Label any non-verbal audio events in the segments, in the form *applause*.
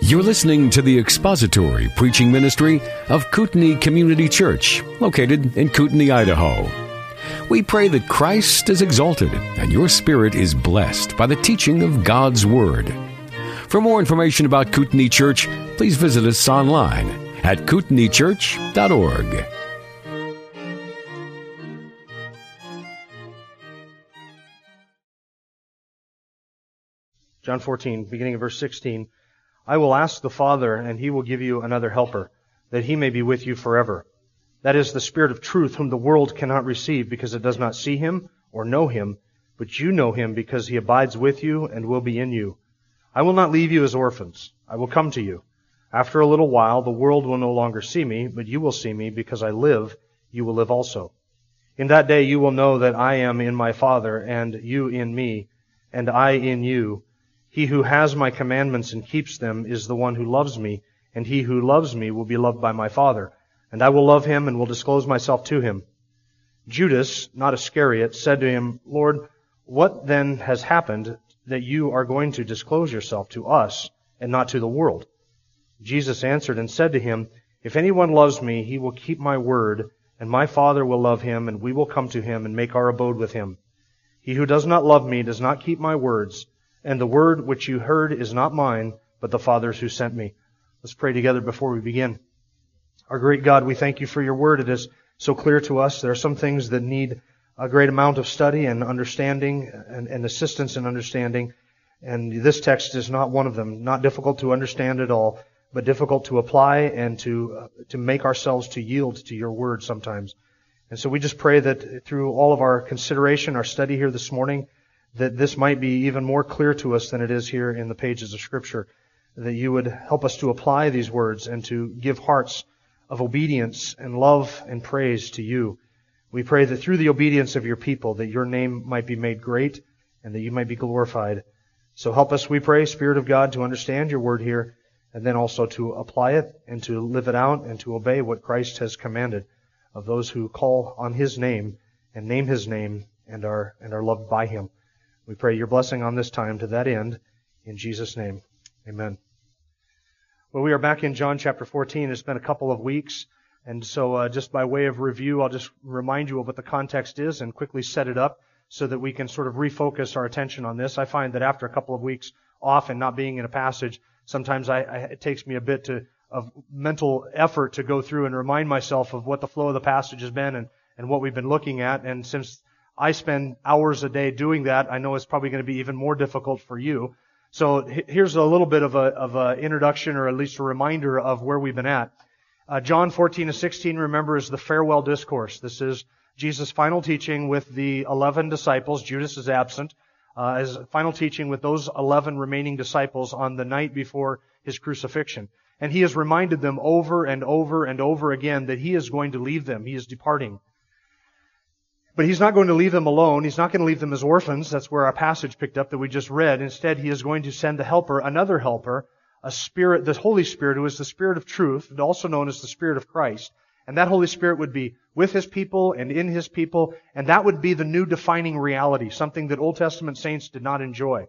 You're listening to the expository preaching ministry of Kootenai Community Church, located in Kootenai, Idaho. We pray that Christ is exalted and your spirit is blessed by the teaching of God's Word. For more information about Kootenai Church, please visit us online at kootenaichurch.org. John 14, beginning of verse 16. I will ask the Father, and he will give you another helper, that he may be with you forever. That is the Spirit of truth, whom the world cannot receive, because it does not see him or know him, but you know him, because he abides with you and will be in you. I will not leave you as orphans. I will come to you. After a little while, the world will no longer see me, but you will see me, because I live, you will live also. In that day you will know that I am in my Father, and you in me, and I in you, he who has my commandments and keeps them is the one who loves me, and he who loves me will be loved by my Father. And I will love him and will disclose myself to him. Judas, not Iscariot, said to him, Lord, what then has happened that you are going to disclose yourself to us and not to the world? Jesus answered and said to him, If anyone loves me, he will keep my word, and my Father will love him, and we will come to him and make our abode with him. He who does not love me does not keep my words, and the word which you heard is not mine, but the Father's who sent me. Let's pray together before we begin. Our great God, we thank you for your word. It is so clear to us. There are some things that need a great amount of study and understanding and, and assistance in understanding. And this text is not one of them. Not difficult to understand at all, but difficult to apply and to, uh, to make ourselves to yield to your word sometimes. And so we just pray that through all of our consideration, our study here this morning, that this might be even more clear to us than it is here in the pages of Scripture. That you would help us to apply these words and to give hearts of obedience and love and praise to you. We pray that through the obedience of your people, that your name might be made great and that you might be glorified. So help us, we pray, Spirit of God, to understand your word here and then also to apply it and to live it out and to obey what Christ has commanded of those who call on his name and name his name and are, and are loved by him. We pray your blessing on this time to that end. In Jesus' name, amen. Well, we are back in John chapter 14. It's been a couple of weeks. And so, uh, just by way of review, I'll just remind you of what the context is and quickly set it up so that we can sort of refocus our attention on this. I find that after a couple of weeks off and not being in a passage, sometimes I, I, it takes me a bit to, of mental effort to go through and remind myself of what the flow of the passage has been and, and what we've been looking at. And since I spend hours a day doing that. I know it's probably going to be even more difficult for you. So here's a little bit of a of introduction, or at least a reminder of where we've been at. Uh, John 14 to 16, remember, is the farewell discourse. This is Jesus' final teaching with the 11 disciples. Judas is absent. Uh, his final teaching with those 11 remaining disciples on the night before his crucifixion. And he has reminded them over and over and over again that he is going to leave them. He is departing. But he's not going to leave them alone. He's not going to leave them as orphans. That's where our passage picked up that we just read. Instead, he is going to send the helper, another helper, a spirit, the Holy Spirit, who is the Spirit of truth, also known as the Spirit of Christ. And that Holy Spirit would be with his people and in his people, and that would be the new defining reality, something that Old Testament saints did not enjoy.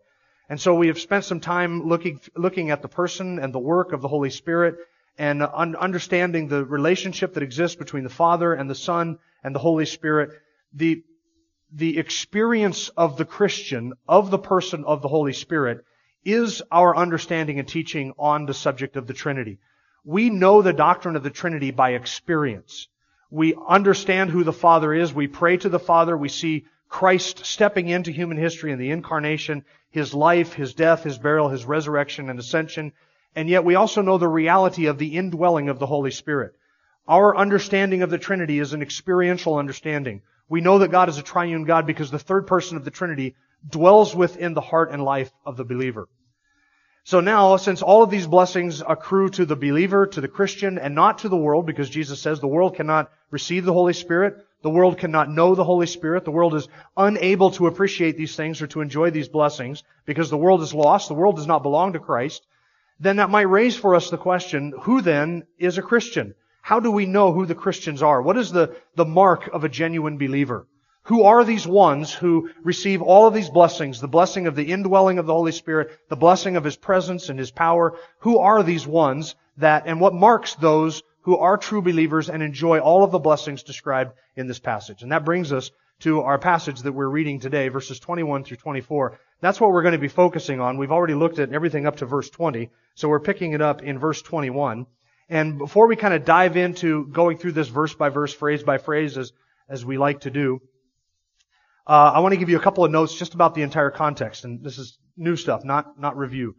And so we have spent some time looking, looking at the person and the work of the Holy Spirit and understanding the relationship that exists between the Father and the Son and the Holy Spirit the, the experience of the Christian, of the person of the Holy Spirit, is our understanding and teaching on the subject of the Trinity. We know the doctrine of the Trinity by experience. We understand who the Father is. We pray to the Father. We see Christ stepping into human history in the incarnation, His life, His death, His burial, His resurrection and ascension. And yet we also know the reality of the indwelling of the Holy Spirit. Our understanding of the Trinity is an experiential understanding. We know that God is a triune God because the third person of the Trinity dwells within the heart and life of the believer. So now, since all of these blessings accrue to the believer, to the Christian, and not to the world, because Jesus says the world cannot receive the Holy Spirit, the world cannot know the Holy Spirit, the world is unable to appreciate these things or to enjoy these blessings because the world is lost, the world does not belong to Christ, then that might raise for us the question, who then is a Christian? How do we know who the Christians are? What is the, the mark of a genuine believer? Who are these ones who receive all of these blessings? The blessing of the indwelling of the Holy Spirit, the blessing of His presence and His power. Who are these ones that, and what marks those who are true believers and enjoy all of the blessings described in this passage? And that brings us to our passage that we're reading today, verses 21 through 24. That's what we're going to be focusing on. We've already looked at everything up to verse 20, so we're picking it up in verse 21. And before we kind of dive into going through this verse by verse, phrase by phrase, as, as we like to do, uh, I want to give you a couple of notes just about the entire context, and this is new stuff, not not review.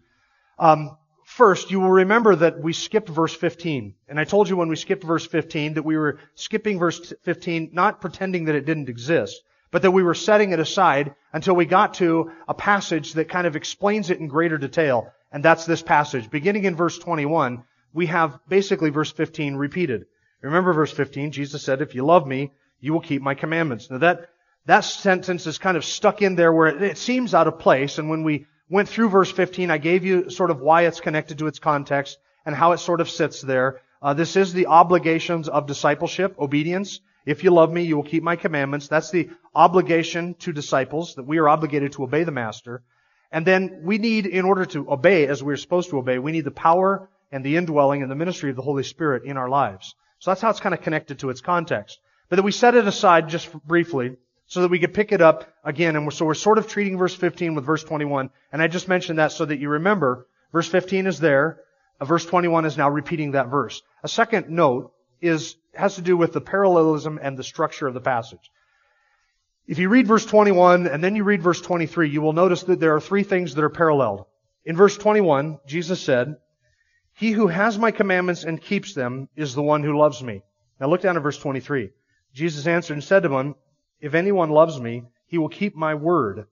Um, first, you will remember that we skipped verse 15, and I told you when we skipped verse 15 that we were skipping verse 15, not pretending that it didn't exist, but that we were setting it aside until we got to a passage that kind of explains it in greater detail, and that's this passage. Beginning in verse 21, we have basically verse 15 repeated. Remember verse 15, Jesus said, "If you love me, you will keep my commandments." Now that that sentence is kind of stuck in there where it, it seems out of place. And when we went through verse 15, I gave you sort of why it's connected to its context and how it sort of sits there. Uh, this is the obligations of discipleship, obedience. If you love me, you will keep my commandments. That's the obligation to disciples, that we are obligated to obey the master. And then we need, in order to obey as we're supposed to obey, we need the power and the indwelling and the ministry of the Holy Spirit in our lives. So that's how it's kind of connected to its context. But then we set it aside just briefly so that we could pick it up again. And we're, so we're sort of treating verse 15 with verse 21. And I just mentioned that so that you remember verse 15 is there. Uh, verse 21 is now repeating that verse. A second note is, has to do with the parallelism and the structure of the passage. If you read verse 21 and then you read verse 23, you will notice that there are three things that are paralleled. In verse 21, Jesus said, He who has my commandments and keeps them is the one who loves me. Now look down at verse 23. Jesus answered and said to him, if anyone loves me, he will keep my word,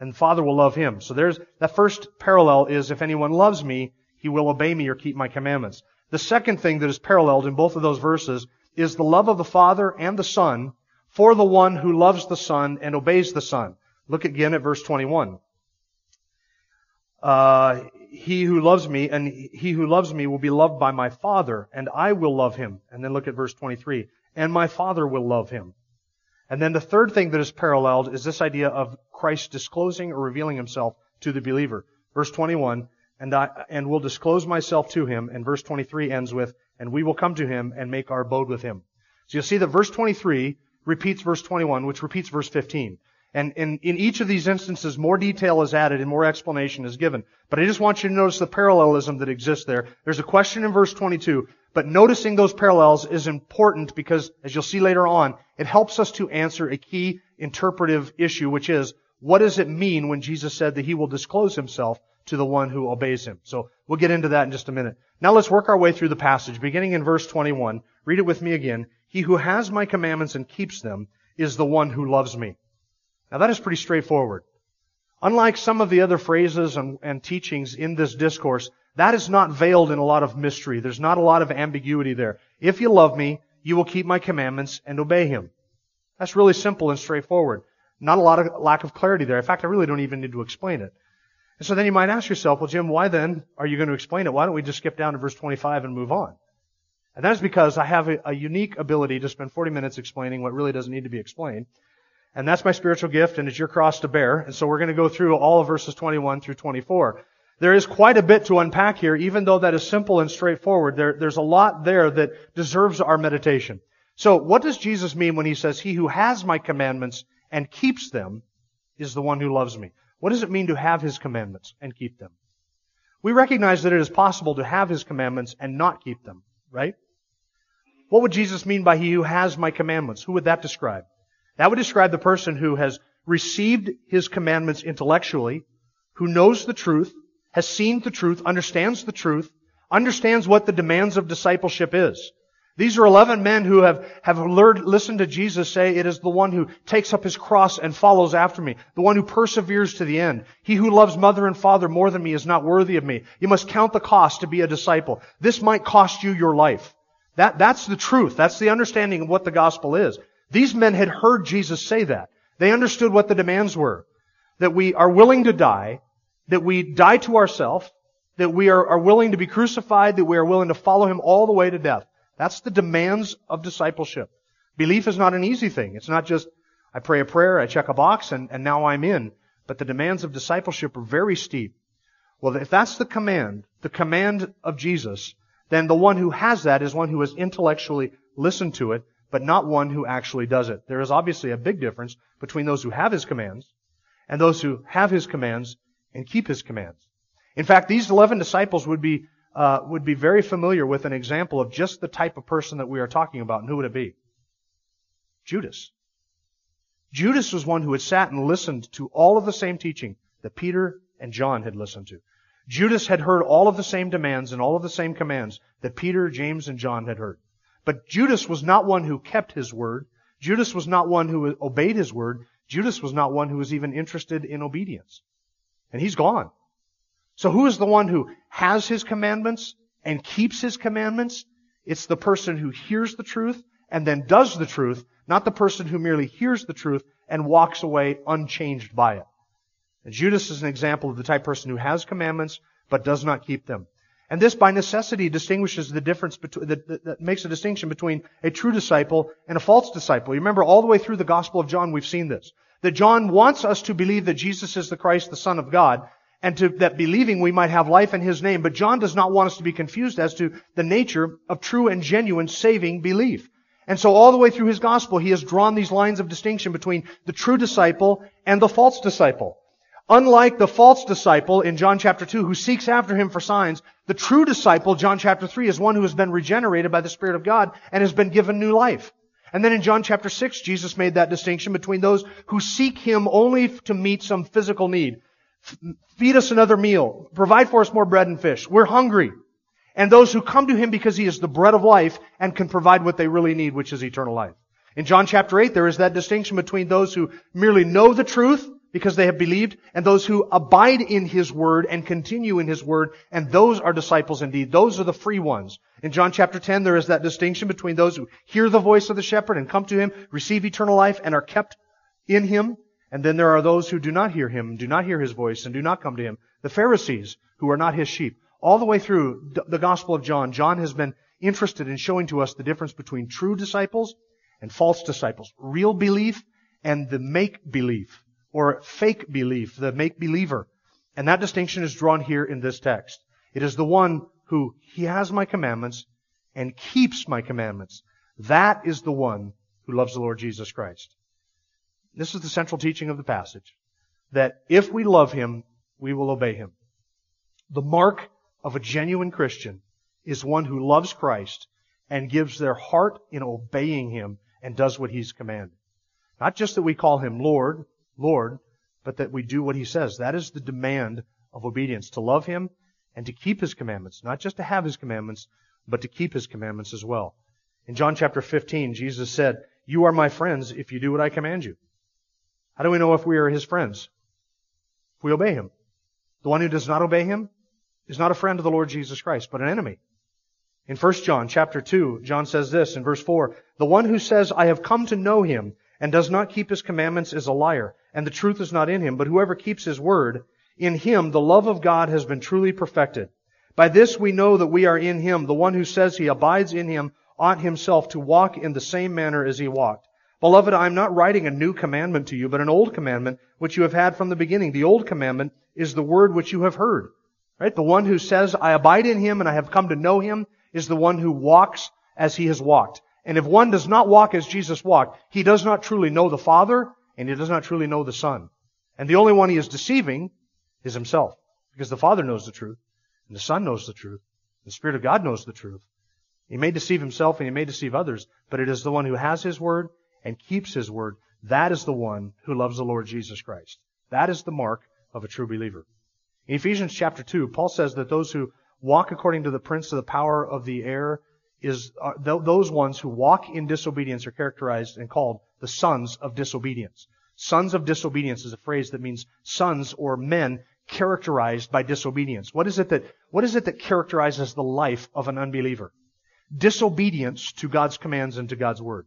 and the Father will love him. So there's that first parallel is if anyone loves me, he will obey me or keep my commandments. The second thing that is paralleled in both of those verses is the love of the Father and the Son for the one who loves the Son and obeys the Son. Look again at verse 21. Uh, he who loves me and he who loves me will be loved by my Father, and I will love him. And then look at verse 23. And my Father will love him. And then the third thing that is paralleled is this idea of Christ disclosing or revealing himself to the believer. Verse 21, and I, and will disclose myself to him. And verse 23 ends with, and we will come to him and make our abode with him. So you'll see that verse 23 repeats verse 21, which repeats verse 15. And in, in each of these instances, more detail is added and more explanation is given. But I just want you to notice the parallelism that exists there. There's a question in verse 22, but noticing those parallels is important because, as you'll see later on, it helps us to answer a key interpretive issue, which is, what does it mean when Jesus said that he will disclose himself to the one who obeys him? So we'll get into that in just a minute. Now let's work our way through the passage, beginning in verse 21. Read it with me again. He who has my commandments and keeps them is the one who loves me. Now that is pretty straightforward. Unlike some of the other phrases and, and, teachings in this discourse, that is not veiled in a lot of mystery. There's not a lot of ambiguity there. If you love me, you will keep my commandments and obey him. That's really simple and straightforward. Not a lot of lack of clarity there. In fact, I really don't even need to explain it. And so then you might ask yourself, well, Jim, why then are you going to explain it? Why don't we just skip down to verse 25 and move on? And that is because I have a, a unique ability to spend 40 minutes explaining what really doesn't need to be explained. And that's my spiritual gift, and it's your cross to bear. And so we're going to go through all of verses 21 through 24. There is quite a bit to unpack here, even though that is simple and straightforward. There, there's a lot there that deserves our meditation. So what does Jesus mean when he says, He who has my commandments and keeps them is the one who loves me? What does it mean to have his commandments and keep them? We recognize that it is possible to have his commandments and not keep them, right? What would Jesus mean by he who has my commandments? Who would that describe? That would describe the person who has received his commandments intellectually, who knows the truth, has seen the truth, understands the truth, understands what the demands of discipleship is. These are 11 men who have, have learned, listened to Jesus say, it is the one who takes up his cross and follows after me, the one who perseveres to the end. He who loves mother and father more than me is not worthy of me. You must count the cost to be a disciple. This might cost you your life. That, that's the truth. That's the understanding of what the gospel is. These men had heard Jesus say that. They understood what the demands were. That we are willing to die, that we die to ourselves, that we are, are willing to be crucified, that we are willing to follow Him all the way to death. That's the demands of discipleship. Belief is not an easy thing. It's not just, I pray a prayer, I check a box, and, and now I'm in. But the demands of discipleship are very steep. Well, if that's the command, the command of Jesus, then the one who has that is one who has intellectually listened to it, but not one who actually does it. There is obviously a big difference between those who have his commands and those who have his commands and keep his commands. In fact, these 11 disciples would be, uh, would be very familiar with an example of just the type of person that we are talking about. And who would it be? Judas. Judas was one who had sat and listened to all of the same teaching that Peter and John had listened to. Judas had heard all of the same demands and all of the same commands that Peter, James, and John had heard. But Judas was not one who kept his word. Judas was not one who obeyed his word. Judas was not one who was even interested in obedience. And he's gone. So who is the one who has his commandments and keeps his commandments? It's the person who hears the truth and then does the truth, not the person who merely hears the truth and walks away unchanged by it. And Judas is an example of the type of person who has commandments but does not keep them. And this by necessity distinguishes the difference between, that, that, makes a distinction between a true disciple and a false disciple. You remember all the way through the Gospel of John we've seen this. That John wants us to believe that Jesus is the Christ, the Son of God, and to, that believing we might have life in His name. But John does not want us to be confused as to the nature of true and genuine saving belief. And so all the way through his gospel, he has drawn these lines of distinction between the true disciple and the false disciple. Unlike the false disciple in John chapter 2 who seeks after him for signs, the true disciple, John chapter 3, is one who has been regenerated by the Spirit of God and has been given new life. And then in John chapter 6, Jesus made that distinction between those who seek Him only to meet some physical need. Feed us another meal. Provide for us more bread and fish. We're hungry. And those who come to Him because He is the bread of life and can provide what they really need, which is eternal life. In John chapter 8, there is that distinction between those who merely know the truth because they have believed, and those who abide in His Word and continue in His Word, and those are disciples indeed. Those are the free ones. In John chapter 10, there is that distinction between those who hear the voice of the shepherd and come to Him, receive eternal life, and are kept in Him. And then there are those who do not hear Him, do not hear His voice, and do not come to Him. The Pharisees, who are not His sheep. All the way through the Gospel of John, John has been interested in showing to us the difference between true disciples and false disciples. Real belief and the make belief or fake belief, the make believer. And that distinction is drawn here in this text. It is the one who, he has my commandments and keeps my commandments. That is the one who loves the Lord Jesus Christ. This is the central teaching of the passage. That if we love him, we will obey him. The mark of a genuine Christian is one who loves Christ and gives their heart in obeying him and does what he's commanded. Not just that we call him Lord, Lord, but that we do what he says. That is the demand of obedience, to love him and to keep his commandments. Not just to have his commandments, but to keep his commandments as well. In John chapter 15, Jesus said, You are my friends if you do what I command you. How do we know if we are his friends? If we obey him. The one who does not obey him is not a friend of the Lord Jesus Christ, but an enemy. In 1 John chapter 2, John says this in verse 4, The one who says, I have come to know him and does not keep his commandments is a liar, and the truth is not in him. But whoever keeps his word, in him the love of God has been truly perfected. By this we know that we are in him. The one who says he abides in him ought himself to walk in the same manner as he walked. Beloved, I am not writing a new commandment to you, but an old commandment which you have had from the beginning. The old commandment is the word which you have heard. Right? The one who says, I abide in him and I have come to know him is the one who walks as he has walked. And if one does not walk as Jesus walked, he does not truly know the Father and he does not truly know the Son. And the only one he is deceiving is himself. Because the Father knows the truth and the Son knows the truth. The Spirit of God knows the truth. He may deceive himself and he may deceive others, but it is the one who has his word and keeps his word. That is the one who loves the Lord Jesus Christ. That is the mark of a true believer. In Ephesians chapter 2, Paul says that those who walk according to the prince of the power of the air is th- those ones who walk in disobedience are characterized and called the sons of disobedience. Sons of disobedience is a phrase that means sons or men characterized by disobedience. What is it that, what is it that characterizes the life of an unbeliever? Disobedience to God's commands and to God's word.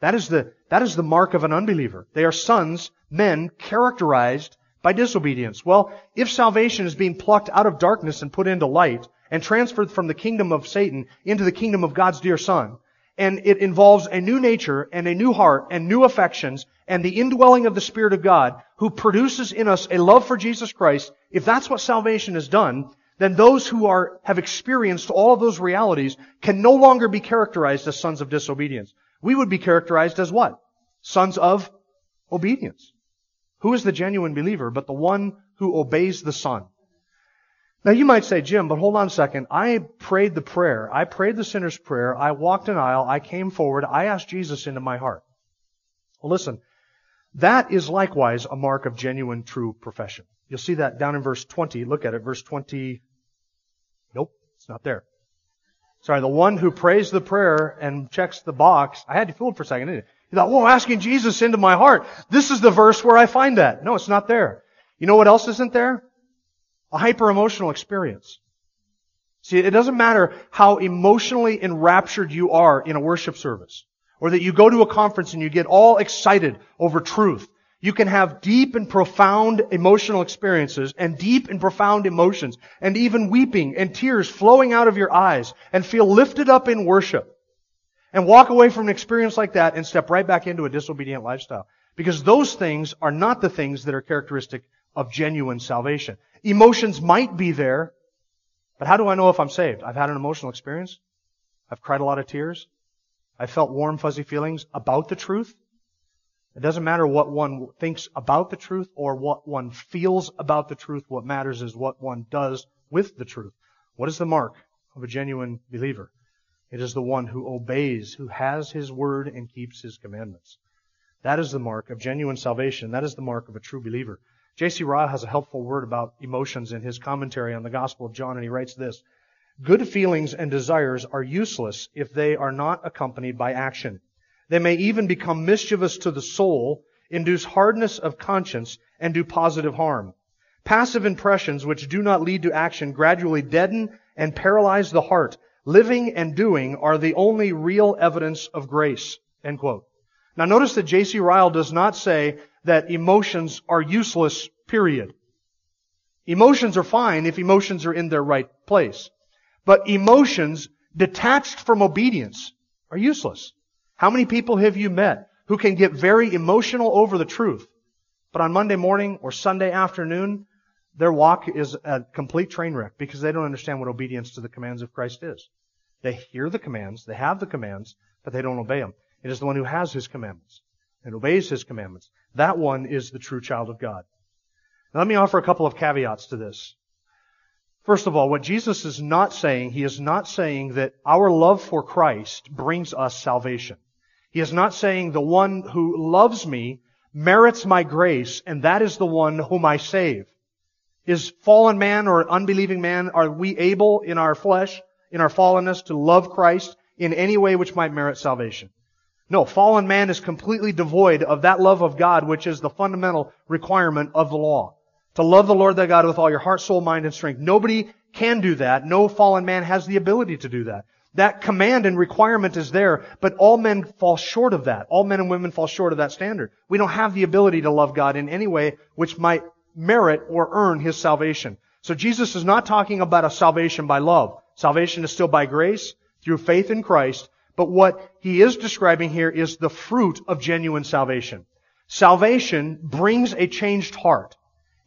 That is the, that is the mark of an unbeliever. They are sons, men, characterized by disobedience. Well, if salvation is being plucked out of darkness and put into light, and transferred from the kingdom of Satan into the kingdom of God's dear Son, and it involves a new nature and a new heart and new affections and the indwelling of the Spirit of God who produces in us a love for Jesus Christ, if that's what salvation has done, then those who are, have experienced all of those realities can no longer be characterized as sons of disobedience. We would be characterized as what? Sons of obedience. Who is the genuine believer but the one who obeys the Son? Now you might say, Jim, but hold on a second. I prayed the prayer. I prayed the sinner's prayer. I walked an aisle. I came forward. I asked Jesus into my heart. Well, listen. That is likewise a mark of genuine true profession. You'll see that down in verse 20. Look at it. Verse 20. Nope, it's not there. Sorry, the one who prays the prayer and checks the box. I had you fooled for a second, didn't you? You thought, whoa, asking Jesus into my heart. This is the verse where I find that. No, it's not there. You know what else isn't there? A hyper emotional experience. See, it doesn't matter how emotionally enraptured you are in a worship service, or that you go to a conference and you get all excited over truth, you can have deep and profound emotional experiences and deep and profound emotions and even weeping and tears flowing out of your eyes and feel lifted up in worship and walk away from an experience like that and step right back into a disobedient lifestyle. Because those things are not the things that are characteristic of genuine salvation. Emotions might be there, but how do I know if I'm saved? I've had an emotional experience. I've cried a lot of tears. I've felt warm, fuzzy feelings about the truth. It doesn't matter what one thinks about the truth or what one feels about the truth. What matters is what one does with the truth. What is the mark of a genuine believer? It is the one who obeys, who has his word and keeps his commandments. That is the mark of genuine salvation. That is the mark of a true believer. J.C. Ryle has a helpful word about emotions in his commentary on the Gospel of John, and he writes this Good feelings and desires are useless if they are not accompanied by action. They may even become mischievous to the soul, induce hardness of conscience, and do positive harm. Passive impressions which do not lead to action gradually deaden and paralyze the heart. Living and doing are the only real evidence of grace. End quote. Now notice that J.C. Ryle does not say that emotions are useless, period. Emotions are fine if emotions are in their right place. But emotions detached from obedience are useless. How many people have you met who can get very emotional over the truth, but on Monday morning or Sunday afternoon, their walk is a complete train wreck because they don't understand what obedience to the commands of Christ is. They hear the commands, they have the commands, but they don't obey them. It is the one who has his commandments and obeys his commandments. That one is the true child of God. Now let me offer a couple of caveats to this. First of all, what Jesus is not saying, he is not saying that our love for Christ brings us salvation. He is not saying the one who loves me merits my grace and that is the one whom I save. Is fallen man or unbelieving man, are we able in our flesh, in our fallenness to love Christ in any way which might merit salvation? No, fallen man is completely devoid of that love of God which is the fundamental requirement of the law. To love the Lord thy God with all your heart, soul, mind, and strength. Nobody can do that. No fallen man has the ability to do that. That command and requirement is there, but all men fall short of that. All men and women fall short of that standard. We don't have the ability to love God in any way which might merit or earn His salvation. So Jesus is not talking about a salvation by love. Salvation is still by grace, through faith in Christ, but what He is describing here is the fruit of genuine salvation. Salvation brings a changed heart,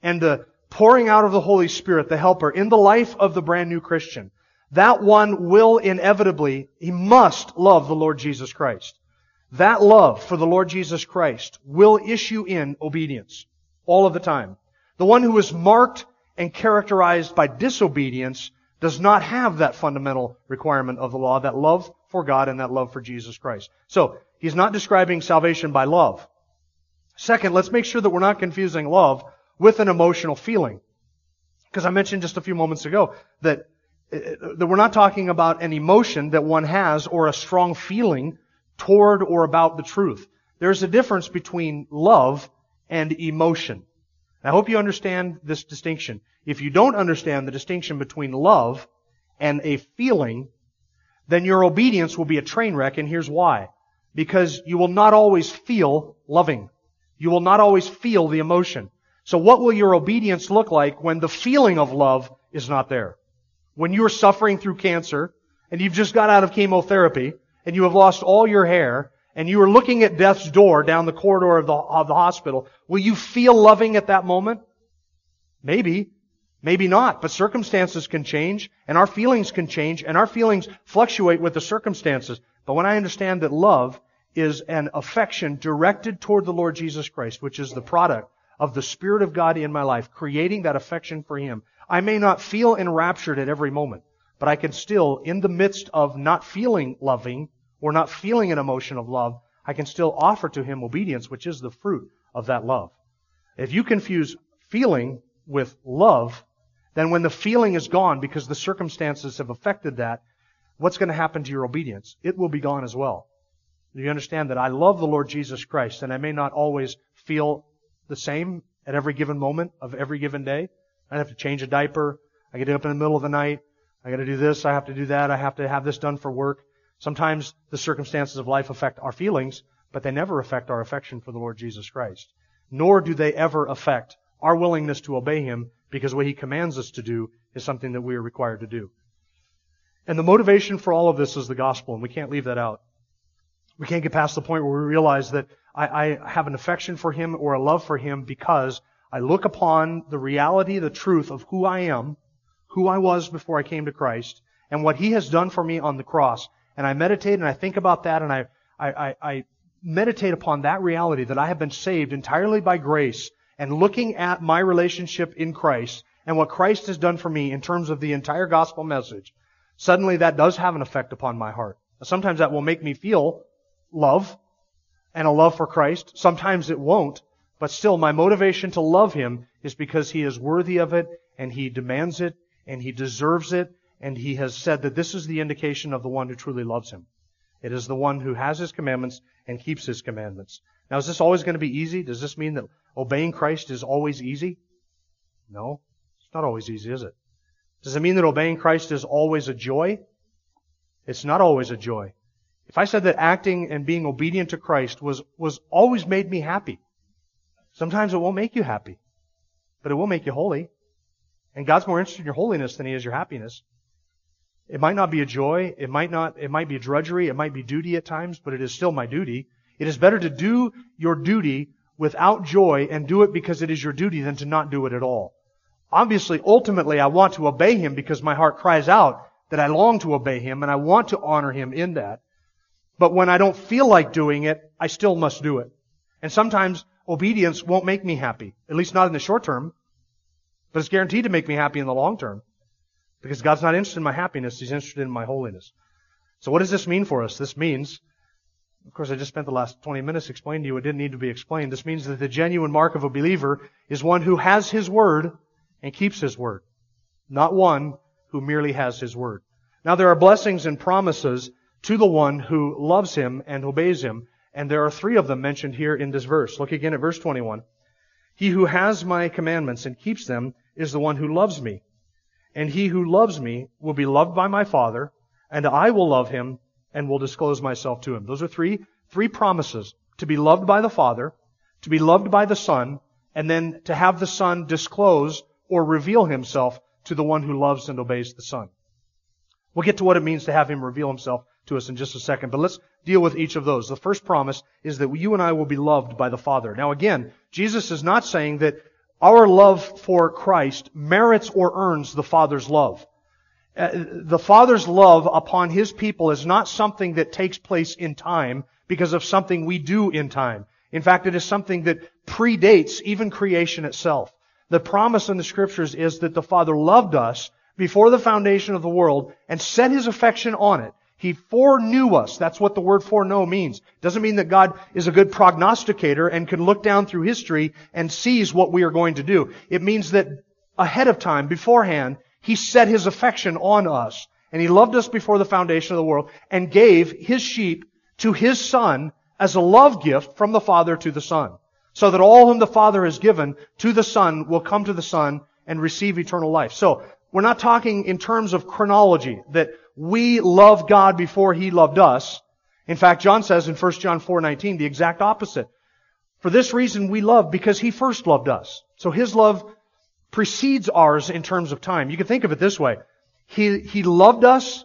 and the pouring out of the Holy Spirit, the helper, in the life of the brand new Christian that one will inevitably, he must love the Lord Jesus Christ. That love for the Lord Jesus Christ will issue in obedience all of the time. The one who is marked and characterized by disobedience does not have that fundamental requirement of the law, that love for God and that love for Jesus Christ. So, he's not describing salvation by love. Second, let's make sure that we're not confusing love with an emotional feeling. Because I mentioned just a few moments ago that uh, that we're not talking about an emotion that one has or a strong feeling toward or about the truth. There's a difference between love and emotion. I hope you understand this distinction. If you don't understand the distinction between love and a feeling, then your obedience will be a train wreck, and here's why. Because you will not always feel loving. You will not always feel the emotion. So what will your obedience look like when the feeling of love is not there? When you're suffering through cancer and you've just got out of chemotherapy and you have lost all your hair and you are looking at death's door down the corridor of the, of the hospital, will you feel loving at that moment? Maybe. Maybe not. But circumstances can change and our feelings can change and our feelings fluctuate with the circumstances. But when I understand that love is an affection directed toward the Lord Jesus Christ, which is the product of the Spirit of God in my life, creating that affection for Him, I may not feel enraptured at every moment, but I can still, in the midst of not feeling loving, or not feeling an emotion of love, I can still offer to Him obedience, which is the fruit of that love. If you confuse feeling with love, then when the feeling is gone because the circumstances have affected that, what's going to happen to your obedience? It will be gone as well. Do you understand that I love the Lord Jesus Christ and I may not always feel the same at every given moment of every given day? I have to change a diaper. I get up in the middle of the night. I got to do this. I have to do that. I have to have this done for work. Sometimes the circumstances of life affect our feelings, but they never affect our affection for the Lord Jesus Christ. Nor do they ever affect our willingness to obey Him because what He commands us to do is something that we are required to do. And the motivation for all of this is the gospel, and we can't leave that out. We can't get past the point where we realize that I, I have an affection for Him or a love for Him because I look upon the reality, the truth of who I am, who I was before I came to Christ, and what He has done for me on the cross, and I meditate and I think about that and I, I, I, meditate upon that reality that I have been saved entirely by grace and looking at my relationship in Christ and what Christ has done for me in terms of the entire gospel message, suddenly that does have an effect upon my heart. Sometimes that will make me feel love and a love for Christ. Sometimes it won't, but still my motivation to love Him is because He is worthy of it and He demands it and He deserves it and he has said that this is the indication of the one who truly loves him. It is the one who has his commandments and keeps his commandments. Now, is this always going to be easy? Does this mean that obeying Christ is always easy? No. It's not always easy, is it? Does it mean that obeying Christ is always a joy? It's not always a joy. If I said that acting and being obedient to Christ was, was always made me happy, sometimes it won't make you happy, but it will make you holy. And God's more interested in your holiness than He is your happiness. It might not be a joy. It might not, it might be drudgery. It might be duty at times, but it is still my duty. It is better to do your duty without joy and do it because it is your duty than to not do it at all. Obviously, ultimately, I want to obey Him because my heart cries out that I long to obey Him and I want to honor Him in that. But when I don't feel like doing it, I still must do it. And sometimes obedience won't make me happy, at least not in the short term, but it's guaranteed to make me happy in the long term. Because God's not interested in my happiness, He's interested in my holiness. So what does this mean for us? This means, of course, I just spent the last 20 minutes explaining to you. It didn't need to be explained. This means that the genuine mark of a believer is one who has His Word and keeps His Word. Not one who merely has His Word. Now there are blessings and promises to the one who loves Him and obeys Him. And there are three of them mentioned here in this verse. Look again at verse 21. He who has my commandments and keeps them is the one who loves me. And he who loves me will be loved by my Father, and I will love him and will disclose myself to him. Those are three, three promises. To be loved by the Father, to be loved by the Son, and then to have the Son disclose or reveal himself to the one who loves and obeys the Son. We'll get to what it means to have him reveal himself to us in just a second, but let's deal with each of those. The first promise is that you and I will be loved by the Father. Now again, Jesus is not saying that our love for Christ merits or earns the Father's love. Uh, the Father's love upon His people is not something that takes place in time because of something we do in time. In fact, it is something that predates even creation itself. The promise in the scriptures is that the Father loved us before the foundation of the world and set His affection on it. He foreknew us. That's what the word foreknow means. Doesn't mean that God is a good prognosticator and can look down through history and sees what we are going to do. It means that ahead of time, beforehand, He set His affection on us. And He loved us before the foundation of the world and gave His sheep to His Son as a love gift from the Father to the Son. So that all whom the Father has given to the Son will come to the Son and receive eternal life. So, we're not talking in terms of chronology, that we love God before He loved us. In fact, John says in 1 John 4:19 the exact opposite. For this reason we love because He first loved us. So His love precedes ours in terms of time. You can think of it this way. He, he loved us.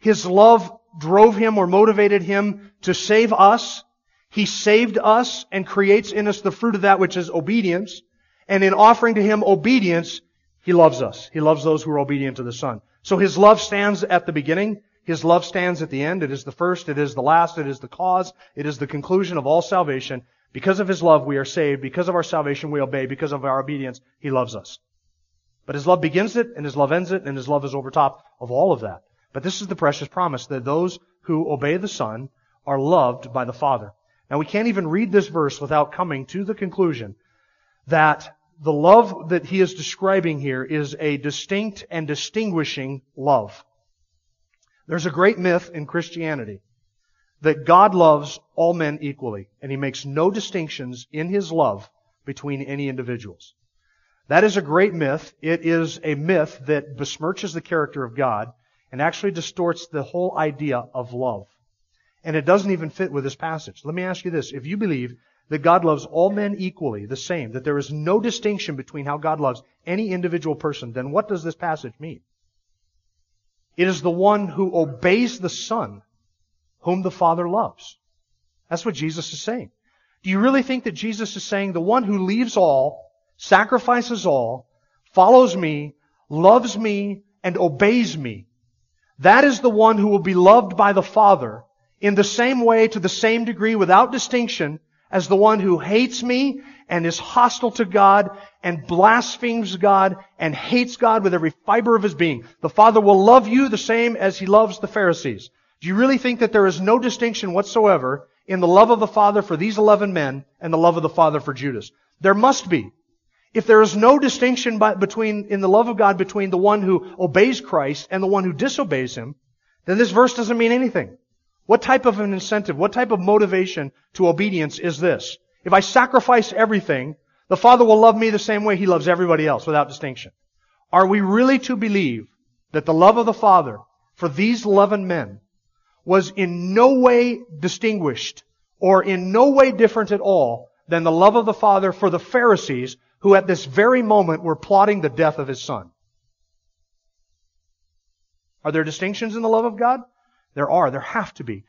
His love drove him or motivated him to save us. He saved us and creates in us the fruit of that which is obedience. And in offering to him obedience, he loves us. He loves those who are obedient to the Son. So his love stands at the beginning. His love stands at the end. It is the first. It is the last. It is the cause. It is the conclusion of all salvation. Because of his love, we are saved. Because of our salvation, we obey. Because of our obedience, he loves us. But his love begins it, and his love ends it, and his love is over top of all of that. But this is the precious promise that those who obey the Son are loved by the Father. Now we can't even read this verse without coming to the conclusion that the love that he is describing here is a distinct and distinguishing love. There's a great myth in Christianity that God loves all men equally, and he makes no distinctions in his love between any individuals. That is a great myth. It is a myth that besmirches the character of God and actually distorts the whole idea of love. And it doesn't even fit with this passage. Let me ask you this. If you believe that God loves all men equally, the same, that there is no distinction between how God loves any individual person, then what does this passage mean? It is the one who obeys the Son whom the Father loves. That's what Jesus is saying. Do you really think that Jesus is saying the one who leaves all, sacrifices all, follows me, loves me, and obeys me, that is the one who will be loved by the Father in the same way, to the same degree, without distinction, as the one who hates me and is hostile to God and blasphemes God and hates God with every fiber of his being. The Father will love you the same as he loves the Pharisees. Do you really think that there is no distinction whatsoever in the love of the Father for these eleven men and the love of the Father for Judas? There must be. If there is no distinction by, between, in the love of God between the one who obeys Christ and the one who disobeys Him, then this verse doesn't mean anything. What type of an incentive, what type of motivation to obedience is this? If I sacrifice everything, the Father will love me the same way He loves everybody else without distinction. Are we really to believe that the love of the Father for these eleven men was in no way distinguished or in no way different at all than the love of the Father for the Pharisees who at this very moment were plotting the death of His Son? Are there distinctions in the love of God? There are. There have to be.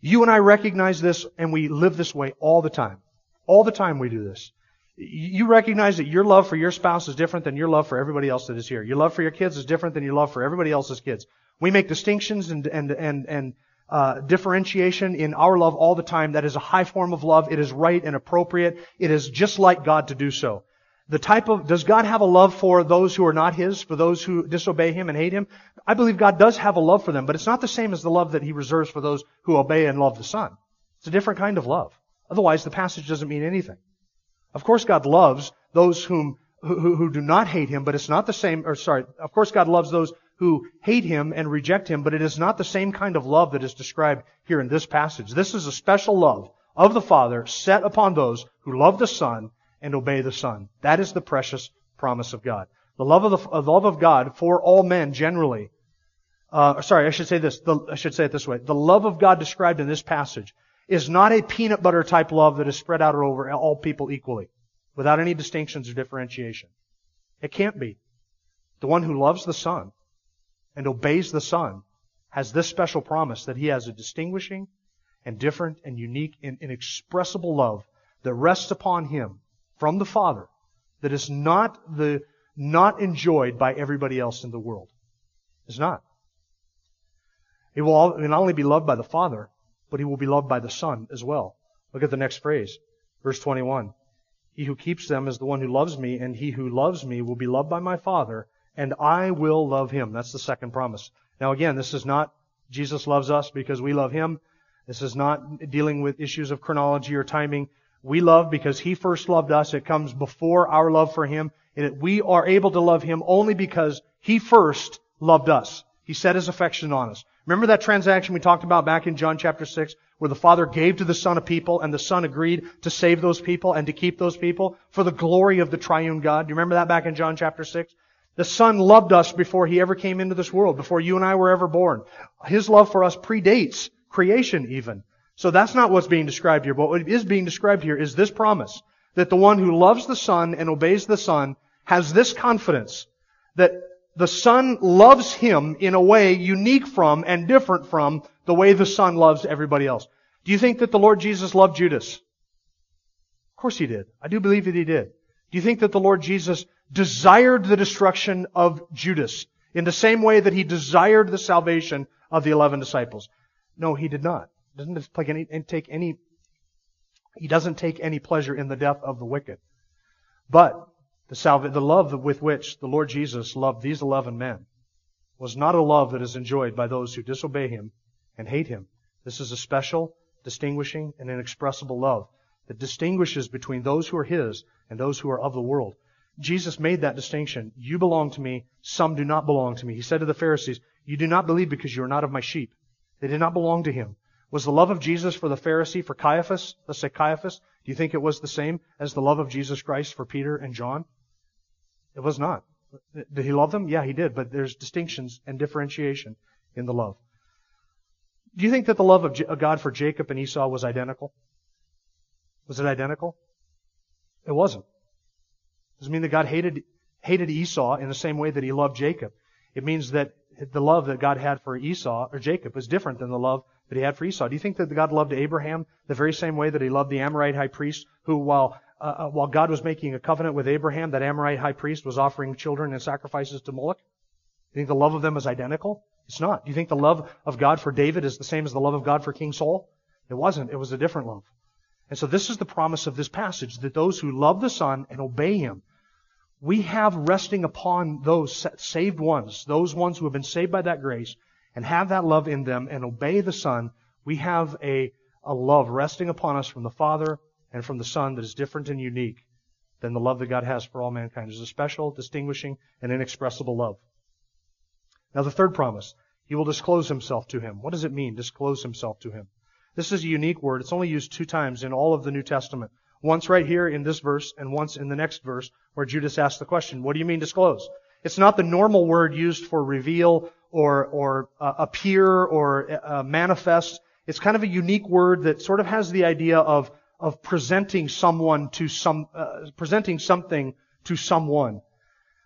You and I recognize this and we live this way all the time. All the time we do this. You recognize that your love for your spouse is different than your love for everybody else that is here. Your love for your kids is different than your love for everybody else's kids. We make distinctions and, and, and, and uh, differentiation in our love all the time. That is a high form of love. It is right and appropriate. It is just like God to do so the type of, does God have a love for those who are not His, for those who disobey Him and hate Him? I believe God does have a love for them, but it's not the same as the love that He reserves for those who obey and love the Son. It's a different kind of love. Otherwise, the passage doesn't mean anything. Of course, God loves those whom, who, who do not hate Him, but it's not the same, or sorry, of course God loves those who hate Him and reject Him, but it is not the same kind of love that is described here in this passage. This is a special love of the Father set upon those who love the Son and obey the Son. That is the precious promise of God. The love of the, the love of God for all men generally. Uh, sorry, I should say this. The, I should say it this way. The love of God described in this passage is not a peanut butter type love that is spread out over all people equally, without any distinctions or differentiation. It can't be. The one who loves the Son and obeys the Son has this special promise that he has a distinguishing and different and unique and inexpressible love that rests upon him from the Father that is not the not enjoyed by everybody else in the world. It's not. He will, not only be loved by the Father, but he will be loved by the Son as well. Look at the next phrase, verse 21. He who keeps them is the one who loves me, and he who loves me will be loved by my Father, and I will love him. That's the second promise. Now again, this is not Jesus loves us because we love him. This is not dealing with issues of chronology or timing. We love because He first loved us. It comes before our love for Him. And we are able to love Him only because He first loved us. He set His affection on us. Remember that transaction we talked about back in John chapter 6 where the Father gave to the Son a people and the Son agreed to save those people and to keep those people for the glory of the triune God? Do you remember that back in John chapter 6? The Son loved us before He ever came into this world, before you and I were ever born. His love for us predates creation even. So that's not what's being described here. But what is being described here is this promise that the one who loves the Son and obeys the Son has this confidence that the Son loves him in a way unique from and different from the way the Son loves everybody else. Do you think that the Lord Jesus loved Judas? Of course he did. I do believe that he did. Do you think that the Lord Jesus desired the destruction of Judas in the same way that he desired the salvation of the eleven disciples? No, he did not. Doesn't take any, take any, he doesn't take any pleasure in the death of the wicked. But the, salva- the love with which the Lord Jesus loved these eleven men was not a love that is enjoyed by those who disobey him and hate him. This is a special, distinguishing, and inexpressible love that distinguishes between those who are his and those who are of the world. Jesus made that distinction. You belong to me, some do not belong to me. He said to the Pharisees, You do not believe because you are not of my sheep. They did not belong to him. Was the love of Jesus for the Pharisee, for Caiaphas, let's say Caiaphas, do you think it was the same as the love of Jesus Christ for Peter and John? It was not. Did he love them? Yeah, he did, but there's distinctions and differentiation in the love. Do you think that the love of God for Jacob and Esau was identical? Was it identical? It wasn't. Doesn't mean that God hated, hated Esau in the same way that he loved Jacob. It means that the love that God had for Esau or Jacob was different than the love that he had for Esau. Do you think that God loved Abraham the very same way that he loved the Amorite high priest who, while uh, uh, while God was making a covenant with Abraham, that Amorite high priest was offering children and sacrifices to Moloch? Do you think the love of them is identical? It's not. Do you think the love of God for David is the same as the love of God for King Saul? It wasn't. It was a different love. And so this is the promise of this passage, that those who love the Son and obey Him, we have resting upon those saved ones, those ones who have been saved by that grace, and have that love in them and obey the Son, we have a, a love resting upon us from the Father and from the Son that is different and unique than the love that God has for all mankind. It's a special, distinguishing, and inexpressible love. Now the third promise, He will disclose Himself to him. What does it mean, disclose Himself to him? This is a unique word. It's only used two times in all of the New Testament. Once right here in this verse and once in the next verse where Judas asks the question, what do you mean disclose? It's not the normal word used for reveal or, or uh, appear or uh, manifest. It's kind of a unique word that sort of has the idea of of presenting someone to some, uh, presenting something to someone.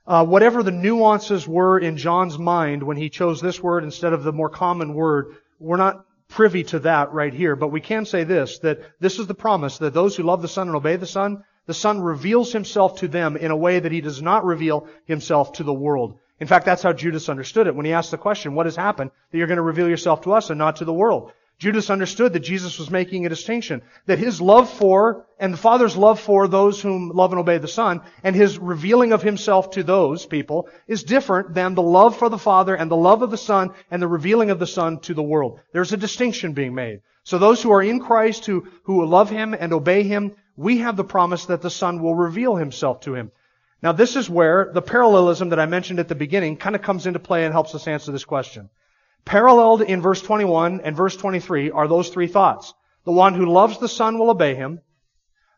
Uh, whatever the nuances were in John's mind when he chose this word instead of the more common word, we're not privy to that right here, but we can say this, that this is the promise that those who love the Son and obey the Son, the Son reveals himself to them in a way that he does not reveal himself to the world. In fact, that's how Judas understood it when he asked the question, what has happened that you're going to reveal yourself to us and not to the world? Judas understood that Jesus was making a distinction, that his love for, and the Father's love for those whom love and obey the Son, and his revealing of himself to those people is different than the love for the Father and the love of the Son and the revealing of the Son to the world. There's a distinction being made. So those who are in Christ, who, who love Him and obey Him, we have the promise that the Son will reveal Himself to Him. Now this is where the parallelism that I mentioned at the beginning kind of comes into play and helps us answer this question. Paralleled in verse 21 and verse 23 are those three thoughts. The one who loves the Son will obey him.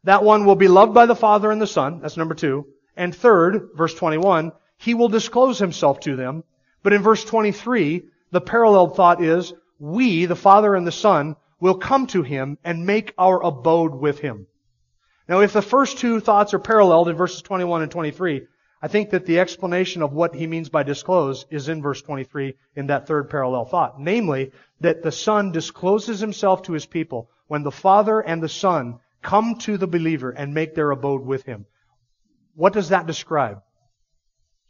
That one will be loved by the Father and the Son. That's number two. And third, verse 21, he will disclose himself to them. But in verse 23, the paralleled thought is, we, the Father and the Son, will come to him and make our abode with him. Now, if the first two thoughts are paralleled in verses 21 and 23, I think that the explanation of what he means by disclose is in verse 23 in that third parallel thought. Namely, that the Son discloses himself to his people when the Father and the Son come to the believer and make their abode with him. What does that describe?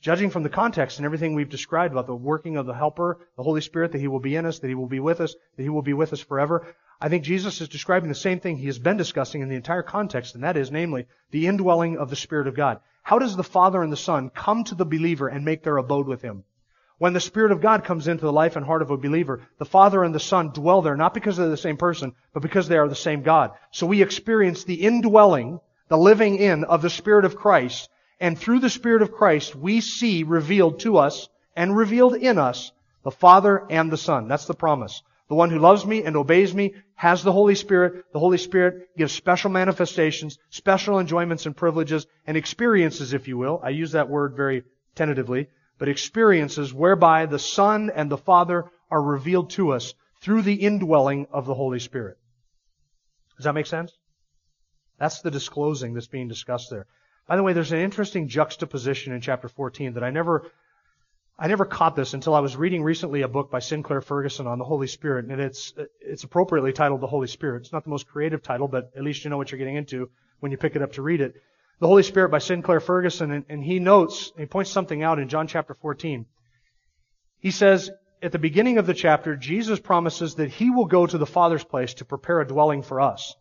Judging from the context and everything we've described about the working of the Helper, the Holy Spirit, that He will be in us, that He will be with us, that He will be with us forever, I think Jesus is describing the same thing He has been discussing in the entire context, and that is, namely, the indwelling of the Spirit of God. How does the Father and the Son come to the believer and make their abode with him? When the Spirit of God comes into the life and heart of a believer, the Father and the Son dwell there, not because they're the same person, but because they are the same God. So we experience the indwelling, the living in of the Spirit of Christ, and through the Spirit of Christ, we see revealed to us and revealed in us the Father and the Son. That's the promise. The one who loves me and obeys me has the Holy Spirit. The Holy Spirit gives special manifestations, special enjoyments and privileges, and experiences, if you will. I use that word very tentatively, but experiences whereby the Son and the Father are revealed to us through the indwelling of the Holy Spirit. Does that make sense? That's the disclosing that's being discussed there. By the way, there's an interesting juxtaposition in chapter 14 that I never I never caught this until I was reading recently a book by Sinclair Ferguson on the Holy Spirit, and it's it's appropriately titled The Holy Spirit. It's not the most creative title, but at least you know what you're getting into when you pick it up to read it. The Holy Spirit by Sinclair Ferguson, and, and he notes, he points something out in John chapter 14. He says, at the beginning of the chapter, Jesus promises that he will go to the Father's place to prepare a dwelling for us.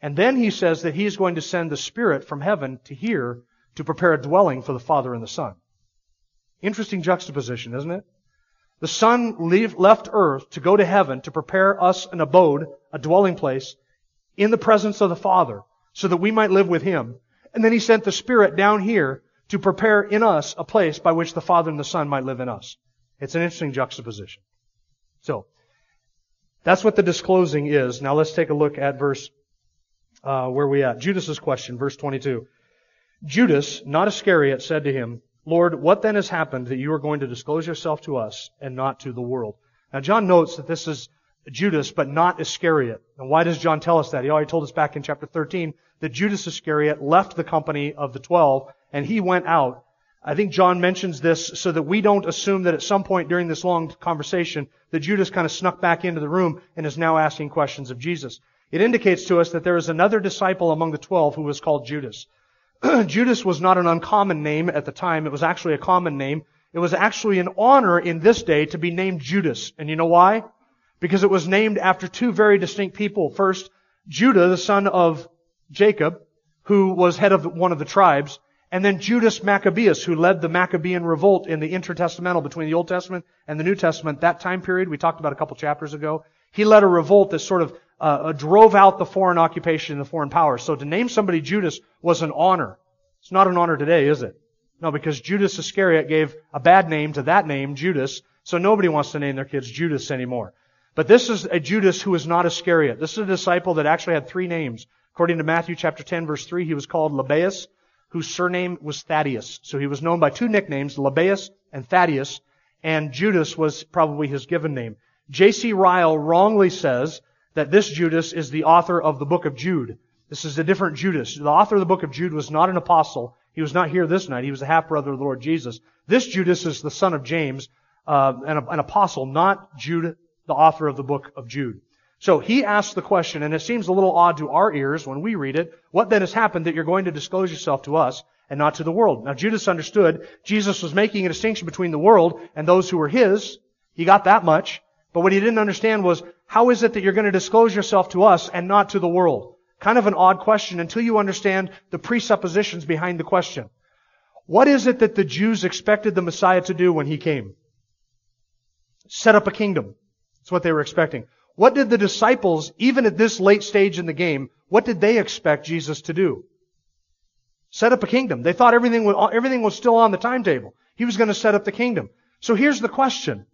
And then he says that he is going to send the Spirit from heaven to here to prepare a dwelling for the Father and the Son. Interesting juxtaposition, isn't it? The Son left earth to go to heaven to prepare us an abode, a dwelling place, in the presence of the Father, so that we might live with Him. And then He sent the Spirit down here to prepare in us a place by which the Father and the Son might live in us. It's an interesting juxtaposition. So, that's what the disclosing is. Now let's take a look at verse, uh, where we at? Judas's question, verse 22. Judas, not Iscariot, said to him, Lord, what then has happened that you are going to disclose yourself to us and not to the world? Now, John notes that this is Judas, but not Iscariot. And why does John tell us that? He already told us back in chapter 13 that Judas Iscariot left the company of the twelve and he went out. I think John mentions this so that we don't assume that at some point during this long conversation that Judas kind of snuck back into the room and is now asking questions of Jesus. It indicates to us that there is another disciple among the twelve who was called Judas. *clears throat* Judas was not an uncommon name at the time. It was actually a common name. It was actually an honor in this day to be named Judas. And you know why? Because it was named after two very distinct people. First, Judah, the son of Jacob, who was head of one of the tribes, and then Judas Maccabeus, who led the Maccabean revolt in the intertestamental between the Old Testament and the New Testament, that time period we talked about a couple chapters ago. He led a revolt that sort of uh, uh, drove out the foreign occupation and the foreign powers. So to name somebody Judas was an honor. It's not an honor today, is it? No, because Judas Iscariot gave a bad name to that name, Judas, so nobody wants to name their kids Judas anymore. But this is a Judas who is not Iscariot. This is a disciple that actually had three names. According to Matthew chapter 10 verse 3, he was called Lebbaeus, whose surname was Thaddeus. So he was known by two nicknames, Lebbaeus and Thaddeus, and Judas was probably his given name. J.C. Ryle wrongly says that this Judas is the author of the book of Jude. This is a different Judas. The author of the book of Jude was not an apostle. He was not here this night. He was a half brother of the Lord Jesus. This Judas is the son of James, uh, an, an apostle, not Jude, the author of the book of Jude. So he asks the question, and it seems a little odd to our ears when we read it. What then has happened that you're going to disclose yourself to us and not to the world? Now Judas understood Jesus was making a distinction between the world and those who were his. He got that much. But what he didn't understand was, how is it that you're going to disclose yourself to us and not to the world? Kind of an odd question until you understand the presuppositions behind the question. What is it that the Jews expected the Messiah to do when he came? Set up a kingdom. That's what they were expecting. What did the disciples, even at this late stage in the game, what did they expect Jesus to do? Set up a kingdom. They thought everything was, everything was still on the timetable. He was going to set up the kingdom. So here's the question.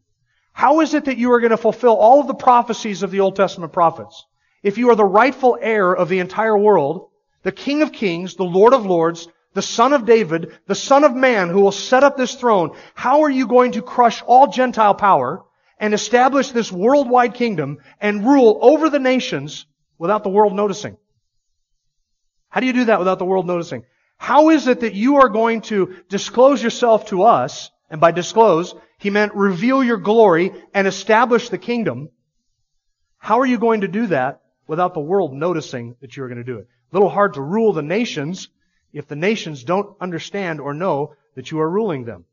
How is it that you are going to fulfill all of the prophecies of the Old Testament prophets? If you are the rightful heir of the entire world, the King of Kings, the Lord of Lords, the Son of David, the Son of Man who will set up this throne, how are you going to crush all Gentile power and establish this worldwide kingdom and rule over the nations without the world noticing? How do you do that without the world noticing? How is it that you are going to disclose yourself to us and by disclose, he meant reveal your glory and establish the kingdom. How are you going to do that without the world noticing that you're going to do it? A little hard to rule the nations if the nations don't understand or know that you are ruling them.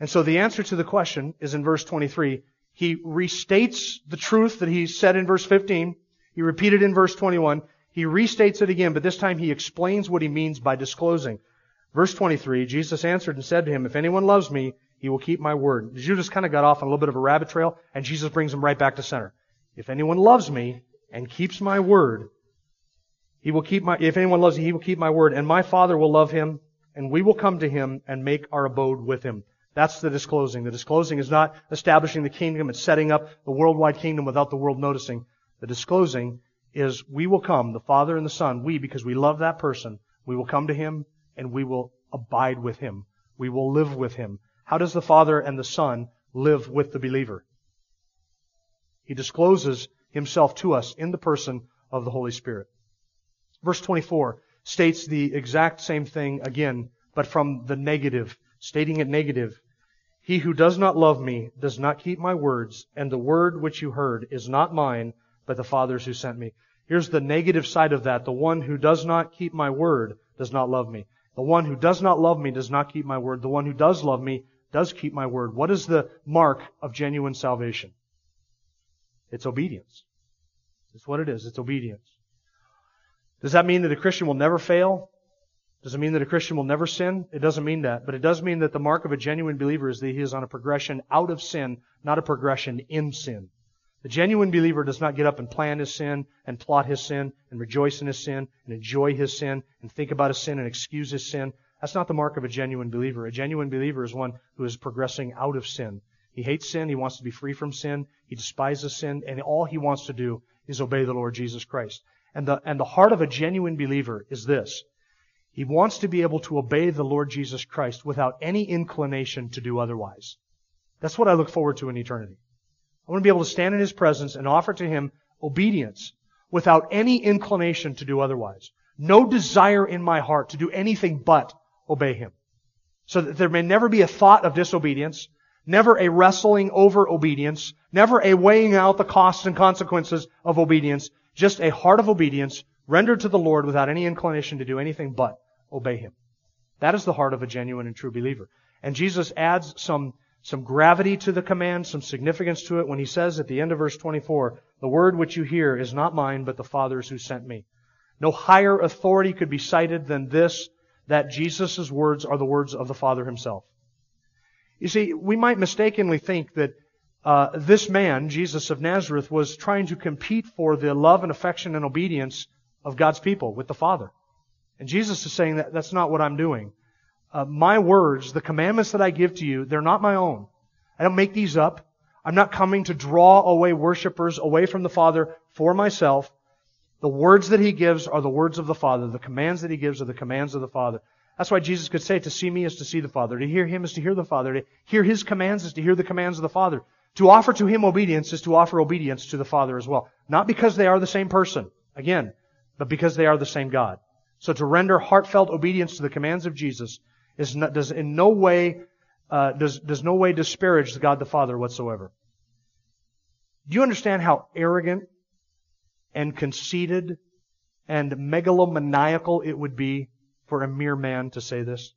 And so the answer to the question is in verse 23. He restates the truth that he said in verse 15. He repeated in verse 21. He restates it again, but this time he explains what he means by disclosing. Verse 23, Jesus answered and said to him, If anyone loves me, he will keep my word. Judas kind of got off on a little bit of a rabbit trail, and Jesus brings him right back to center. If anyone loves me and keeps my word, he will keep my, if anyone loves me, he will keep my word, and my Father will love him, and we will come to him and make our abode with him. That's the disclosing. The disclosing is not establishing the kingdom, it's setting up the worldwide kingdom without the world noticing. The disclosing is we will come, the Father and the Son, we, because we love that person, we will come to him and we will abide with him. We will live with him. How does the Father and the Son live with the believer? He discloses himself to us in the person of the Holy Spirit. Verse 24 states the exact same thing again, but from the negative, stating it negative. He who does not love me does not keep my words, and the word which you heard is not mine, but the Father's who sent me. Here's the negative side of that. The one who does not keep my word does not love me. The one who does not love me does not keep my word. The one who does love me does keep my word. What is the mark of genuine salvation? It's obedience. It's what it is. It's obedience. Does that mean that a Christian will never fail? Does it mean that a Christian will never sin? It doesn't mean that. But it does mean that the mark of a genuine believer is that he is on a progression out of sin, not a progression in sin. The genuine believer does not get up and plan his sin and plot his sin and rejoice in his sin and enjoy his sin and think about his sin and excuse his sin. That's not the mark of a genuine believer. A genuine believer is one who is progressing out of sin. He hates sin. He wants to be free from sin. He despises sin. And all he wants to do is obey the Lord Jesus Christ. And the, and the heart of a genuine believer is this. He wants to be able to obey the Lord Jesus Christ without any inclination to do otherwise. That's what I look forward to in eternity. I want to be able to stand in His presence and offer to Him obedience without any inclination to do otherwise. No desire in my heart to do anything but obey Him. So that there may never be a thought of disobedience, never a wrestling over obedience, never a weighing out the costs and consequences of obedience, just a heart of obedience rendered to the Lord without any inclination to do anything but obey Him. That is the heart of a genuine and true believer. And Jesus adds some, some gravity to the command, some significance to it when He says at the end of verse 24, the word which you hear is not mine, but the Father's who sent me. No higher authority could be cited than this, that Jesus' words are the words of the Father Himself. You see, we might mistakenly think that uh, this man, Jesus of Nazareth, was trying to compete for the love and affection and obedience of God's people with the Father. And Jesus is saying that that's not what I'm doing. Uh, my words, the commandments that I give to you, they're not my own. I don't make these up. I'm not coming to draw away worshipers away from the Father for myself. The words that He gives are the words of the Father. The commands that He gives are the commands of the Father. That's why Jesus could say, to see me is to see the Father. To hear Him is to hear the Father. To hear His commands is to hear the commands of the Father. To offer to Him obedience is to offer obedience to the Father as well. Not because they are the same person. Again, but because they are the same God. So to render heartfelt obedience to the commands of Jesus is not, does in no way uh, does does no way disparage the God the Father whatsoever. Do you understand how arrogant and conceited and megalomaniacal it would be for a mere man to say this?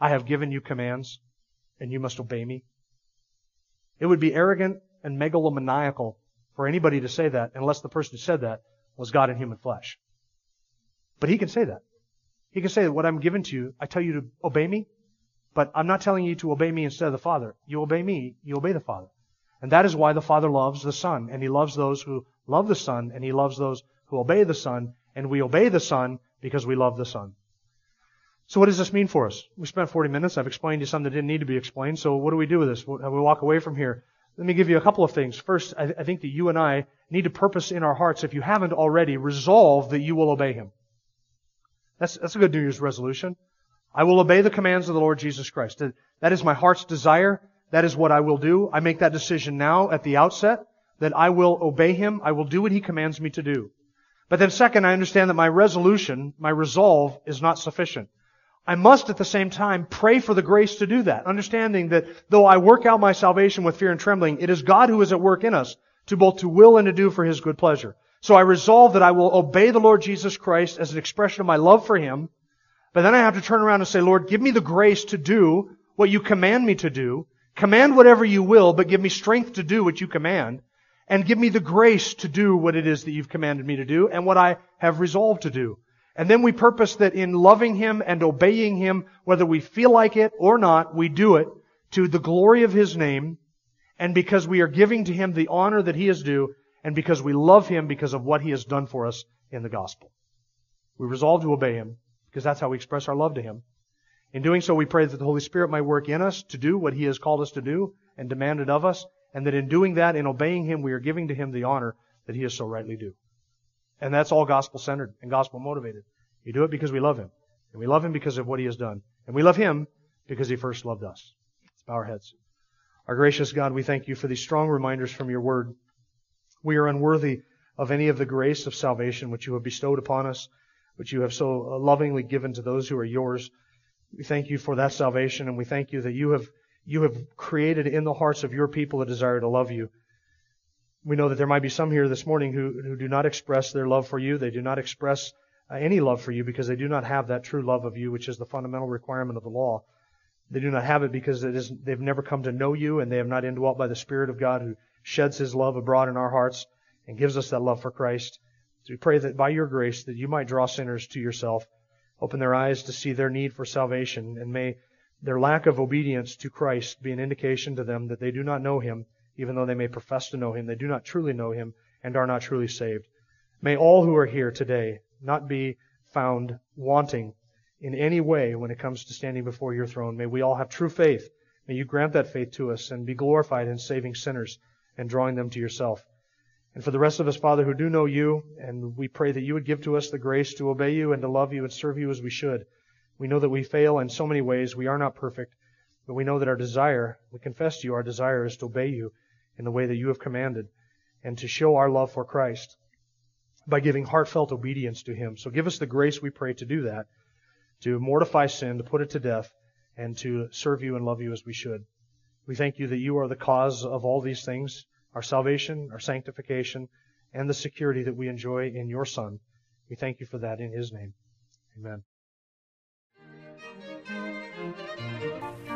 I have given you commands, and you must obey me. It would be arrogant and megalomaniacal for anybody to say that unless the person who said that was God in human flesh. But he can say that. He can say that what I'm given to you, I tell you to obey me, but I'm not telling you to obey me instead of the Father. You obey me, you obey the Father. And that is why the Father loves the Son, and He loves those who love the Son, and He loves those who obey the Son, and we obey the Son because we love the Son. So what does this mean for us? We spent 40 minutes. I've explained to you some that didn't need to be explained. So what do we do with this? How we walk away from here? Let me give you a couple of things. First, I, I think that you and I need to purpose in our hearts, if you haven't already, resolve that you will obey Him. That's, that's a good New Year's resolution. I will obey the commands of the Lord Jesus Christ. That is my heart's desire. That is what I will do. I make that decision now at the outset that I will obey Him. I will do what He commands me to do. But then second, I understand that my resolution, my resolve is not sufficient. I must at the same time pray for the grace to do that, understanding that though I work out my salvation with fear and trembling, it is God who is at work in us to both to will and to do for His good pleasure. So I resolve that I will obey the Lord Jesus Christ as an expression of my love for Him, but then I have to turn around and say, Lord, give me the grace to do what you command me to do. Command whatever you will, but give me strength to do what you command. And give me the grace to do what it is that you've commanded me to do and what I have resolved to do. And then we purpose that in loving Him and obeying Him, whether we feel like it or not, we do it to the glory of His name and because we are giving to Him the honor that He is due and because we love Him because of what He has done for us in the gospel. We resolve to obey Him because that's how we express our love to Him. In doing so, we pray that the Holy Spirit might work in us to do what He has called us to do and demanded of us, and that in doing that, in obeying Him, we are giving to Him the honor that He is so rightly due. And that's all gospel centered and gospel motivated. We do it because we love Him. And we love Him because of what He has done. And we love Him because He first loved us. Let's bow our heads. Our gracious God, we thank you for these strong reminders from your word. We are unworthy of any of the grace of salvation which you have bestowed upon us, which you have so uh, lovingly given to those who are yours. We thank you for that salvation and we thank you that you have you have created in the hearts of your people a desire to love you. We know that there might be some here this morning who, who do not express their love for you. They do not express uh, any love for you because they do not have that true love of you, which is the fundamental requirement of the law. They do not have it because it is, they've never come to know you and they have not indwelt by the Spirit of God who sheds His love abroad in our hearts and gives us that love for Christ. So we pray that by your grace that you might draw sinners to yourself, open their eyes to see their need for salvation, and may their lack of obedience to Christ be an indication to them that they do not know Him, even though they may profess to know Him. They do not truly know Him and are not truly saved. May all who are here today not be found wanting in any way when it comes to standing before your throne. May we all have true faith. May you grant that faith to us and be glorified in saving sinners and drawing them to yourself. And for the rest of us, Father, who do know you, and we pray that you would give to us the grace to obey you and to love you and serve you as we should. We know that we fail in so many ways. We are not perfect, but we know that our desire, we confess to you, our desire is to obey you in the way that you have commanded and to show our love for Christ by giving heartfelt obedience to him. So give us the grace, we pray, to do that to mortify sin, to put it to death, and to serve you and love you as we should. We thank you that you are the cause of all these things, our salvation, our sanctification, and the security that we enjoy in your Son. We thank you for that in his name. Amen.